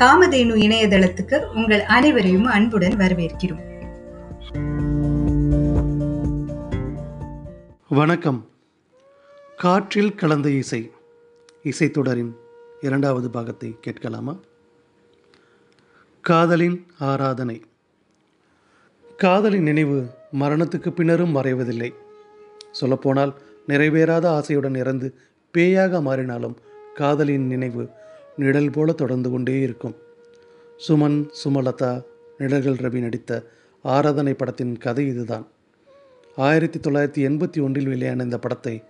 காமதேனு இணையதளத்துக்கு உங்கள் அனைவரையும் அன்புடன் வரவேற்கிறோம். வணக்கம். காற்றில் கலந்த இசை. இசைத்தொடரின் இரண்டாவது பாகத்தை கேட்கலாமா? காதலின் ஆராதனை. காதலின் நினைவு மரணத்துக்கு பின்னரும் மறைவதில்லை. சொல்லப்போனால் நிறைவேறாத ஆசையுடன் இறந்து பேயாக மாறினாலும் காதலின் நினைவு நிழல் போல தொடர்ந்து கொண்டே இருக்கும். சுமன் சுமலதா நிழல்கள் ரவி நடித்த ஆராதனை படத்தின் கதை இதுதான். ஆயிரத்தி தொள்ளாயிரத்தி எண்பத்தி ஒன்றில் வெளியான இந்த படத்தை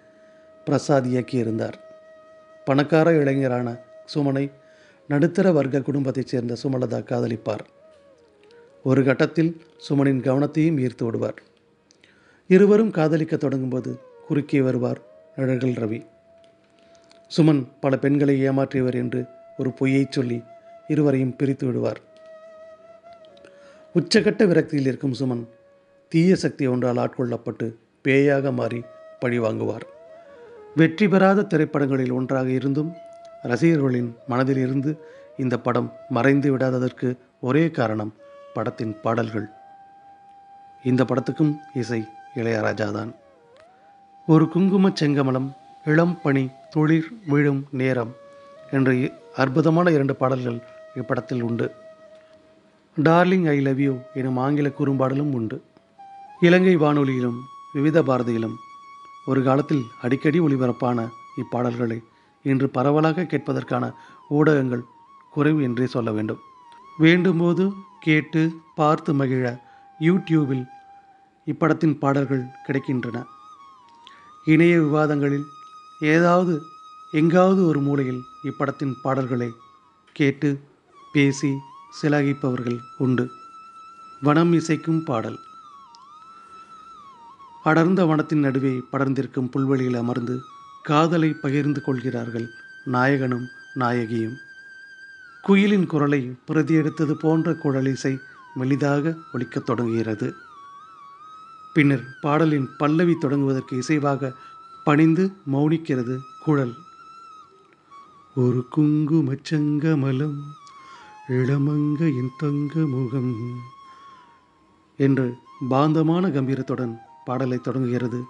பிரசாத் இயக்கியிருந்தார். பணக்கார இளைஞரான சுமனை நடுத்தர வர்க்க குடும்பத்தைச் சேர்ந்த சுமலதா காதலிப்பார். ஒரு கட்டத்தில் சுமனின் கவனத்தையும் ஈர்த்து விடுவார். இருவரும் காதலிக்க தொடங்கும்போது குறுக்கே வருவார் நிழல்கள் ரவி. சுமன் பல பெண்களை ஏமாற்றியவர் என்று ஒரு பொய்யைச் சொல்லி இருவரையும் பிரித்து விடுவார். உச்சகட்ட விரக்தியில் இருக்கும் சுமன் தீய சக்தி ஒன்றால் ஆட்கொள்ளப்பட்டு பேயாக மாறி பழி வாங்குவார். வெற்றி பெறாத திரைப்படங்களில் ஒன்றாக இருந்தும் ரசிகர்களின் மனதில் இருந்து இந்த படம் மறைந்து விடாததற்கு ஒரே காரணம் படத்தின் பாடல்கள். இந்த படத்துக்கும் இசை இளையராஜா தான் ஒரு குங்குமச் செங்கமலம் இளம் பணி துளிர் விழும் நேரம் என்ற இ- அற்புதமான இரண்டு பாடல்கள் இப்படத்தில் உண்டு. டார்லிங் ஐ லவ் யூ எனும் ஆங்கில குறும்பாடலும் உண்டு. இலங்கை வானொலியிலும் விவித பாரதியிலும் ஒரு காலத்தில் அடிக்கடி ஒளிபரப்பான இப்பாடல்களை இன்று பரவலாக கேட்பதற்கான ஊடகங்கள் குறைவு என்றே சொல்ல வேண்டும். வேண்டும்போது கேட்டு பார்த்து மகிழ யூடியூபில் இப்படத்தின் பாடல்கள் கிடைக்கின்றன. இணைய விவாதங்களில் ஏதாவது எங்காவது ஒரு மூலையில் இப்படத்தின் பாடல்களை கேட்டு பேசி சிலாகிப்பவர்கள் உண்டு. வனம் இசைக்கும் பாடல். அடர்ந்த வனத்தின் நடுவே படர்ந்திருக்கும் புல்வெளியில் அமர்ந்து காதலை பகிர்ந்து கொள்கிறார்கள் நாயகனும் நாயகியும். குயிலின் குரலை பிரதி எடுத்தது போன்ற குழலிசை மெலிதாக ஒலிக்கத் தொடங்குகிறது. பின்னர் பாடலின் பல்லவி தொடங்குவதற்கு இசைவாக பணிந்து மௌனிக்கிறது குழல். ஒரு குங்குமச் இளமங்க என் தங்க முகம் என்று பாந்தமான கம்பீரத்துடன் பாடலை தொடங்குகிறது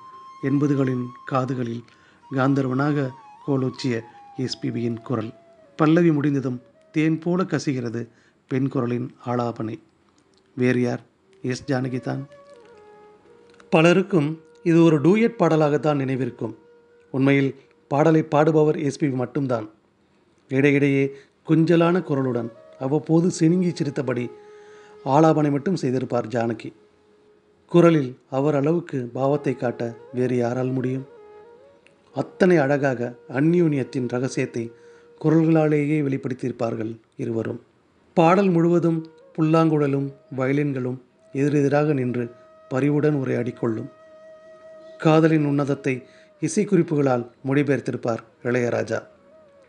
எண்பதுகளின் காதுகளில் காந்தர்வனாக கோலோச்சிய எஸ்பிபியின் குரல். பல்லவி முடிந்ததும் தேன் போல கசிகிறது பெண் குரலின் ஆலாபனை. வேறு யார்? எஸ். ஜானகி தான் பலருக்கும் இது ஒரு டூயட் பாடலாகத்தான் நினைவிருக்கும். உண்மையில் பாடலை பாடுபவர் எஸ்பி மட்டும்தான். இடையிடையே குஞ்சலான குரலுடன் அவ்வப்போது சினுங்கி சிரித்தபடி ஆலாபனை மட்டும் செய்திருப்பார் ஜானகி. குரலில் அவர் அளவுக்கு பாவத்தை காட்ட வேறு யாரால் முடியும்? அத்தனை அழகாக அந்யூன்யத்தின் ரகசியத்தை குரல்களாலேயே வெளிப்படுத்தியிருப்பார்கள் இருவரும். பாடல் முழுவதும் புல்லாங்குழலும் வயலின்களும் எதிரெதிராக நின்று பரிவுடன் உரையாடிக்கொள்ளும். காதலின் உன்னதத்தை இசைக்குறிப்புகளால் மொழிபெயர்த்திருப்பார் இளையராஜா.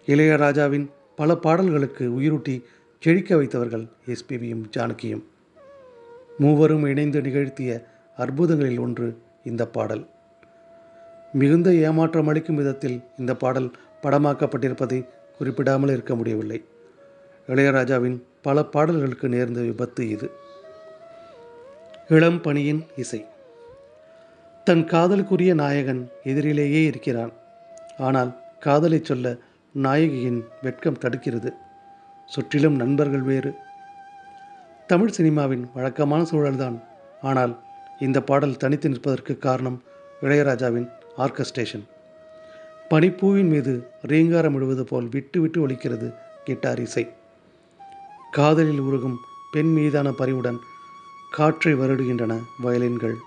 இளையராஜாவின் பல பாடல்களுக்கு உயிரூட்டி செழிக்க வைத்தவர்கள் எஸ்பிபியும் ஜானகியும். மூவரும் இணைந்து நிகழ்த்திய அற்புதங்களில் ஒன்று இந்த பாடல். மிகுந்த ஏமாற்றம் அளிக்கும் விதத்தில் இந்த பாடல் படமாக்கப்பட்டிருப்பதை குறிப்பிடாமல் இருக்க முடியவில்லை. இளையராஜாவின் பல பாடல்களுக்கு நேர்ந்த விபத்து இது. இளம் பணியின் இசை. தன் காதலுக்குரிய நாயகன் எதிரிலேயே இருக்கிறான். ஆனால் காதலை சொல்ல நாயகியின் வெட்கம் தடுக்கிறது. சுற்றிலும் நண்பர்கள் வேறு. தமிழ் சினிமாவின் வழக்கமான சூழல்தான். ஆனால் இந்த பாடல் தனித்து நிற்பதற்கு காரணம் இளையராஜாவின் ஆர்கஸ்ட்ரேஷன் பனிப்பூவின் மீது ரீங்காரம் விடுவது போல் விட்டு விட்டு ஒலிக்கிறது கிட்டார் இசை. காதலில் உருகும் பெண் மீதான பரிவுடன் காற்றை வருடுகின்றன வயலின்கள்.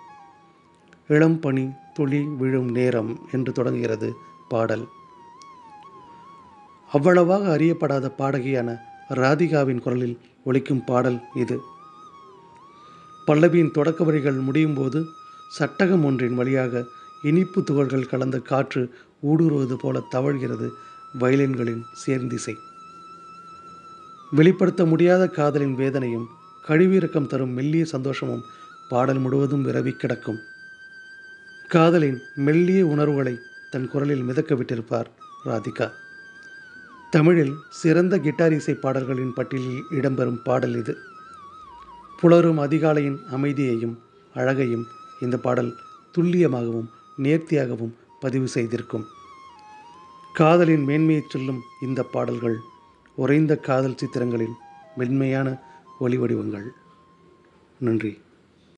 இளம் பனி துளி விழும் நேரம் என்று தொடங்குகிறது பாடல். அவ்வளவாக அறியப்படாத பாடகியான ராதிகாவின் குரலில் ஒலிக்கும் பாடல் இது. பல்லவியின் தொடக்க வரிகள் முடியும் போது சட்டகம் ஒன்றின் வழியாக இனிப்பு துகள்கள் கலந்த காற்று ஊடுருவது போல தவழ்கிறது வயலின்களின் சேர்ந்திசை. வெளிப்படுத்த முடியாத காதலின் வேதனையும் கழிவிறக்கம் தரும் மெல்லிய சந்தோஷமும் பாடல் முழுவதும் விரவி கிடக்கும். காதலின் மெல்லிய உணர்வுகளை தன் குரலில் மிதக்க விட்டிருப்பார் ராதிகா. தமிழில் சிறந்த கிட்டார் இசை பாடல்களின் பட்டியலில் இடம்பெறும் பாடல் இது. புலரும் அதிகாலையின் அமைதியையும் அழகையும் இந்த பாடல் துல்லியமாகவும் நேர்த்தியாகவும் பதிவு செய்திருக்கும். காதலின் மேன்மையைச் சொல்லும் இந்த பாடல்கள் உறைந்த காதல் சித்திரங்களின் மென்மையான ஒளி வடிவங்கள். நன்றி.